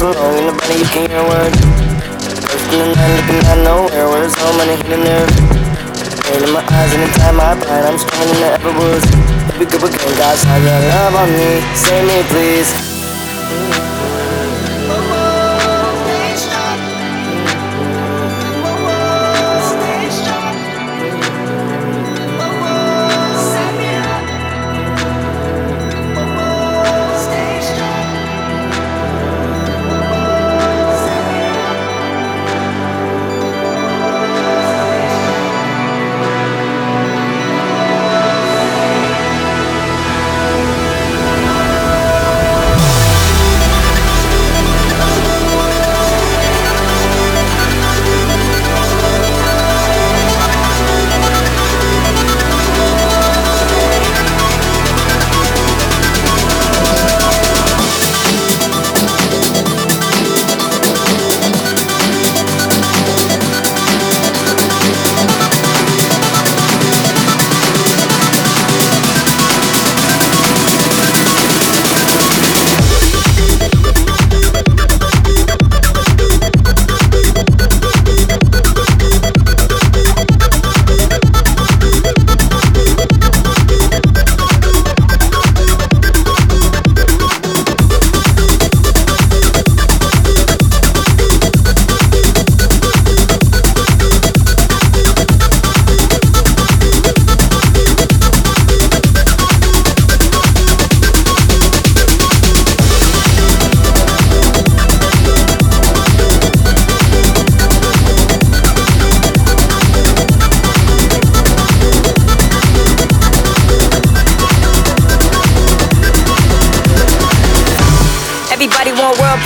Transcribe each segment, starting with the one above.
alone and. Ain't nobody you can't hear a word. First in the night, looking out nowhere, where there's so many hidden nerves. Pain in my eyes, in the time I find I'm stronger than I ever was. Baby, go again, God, shine your love on me. Save me, please.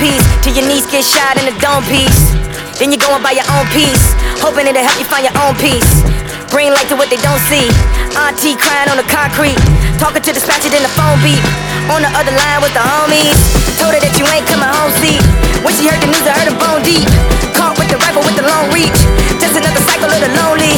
Peace till your knees get shot in a dome piece. Then you go and buy your own piece, hoping it'll help you find your own peace. Bring light to what they don't see. Auntie crying on the concrete, talking to the dispatcher then the phone beep. On the other line with the homies, told her that you ain't coming home. See, when she heard the news, I heard her bone deep. Caught with the rifle with the long reach, just another cycle of the lonely.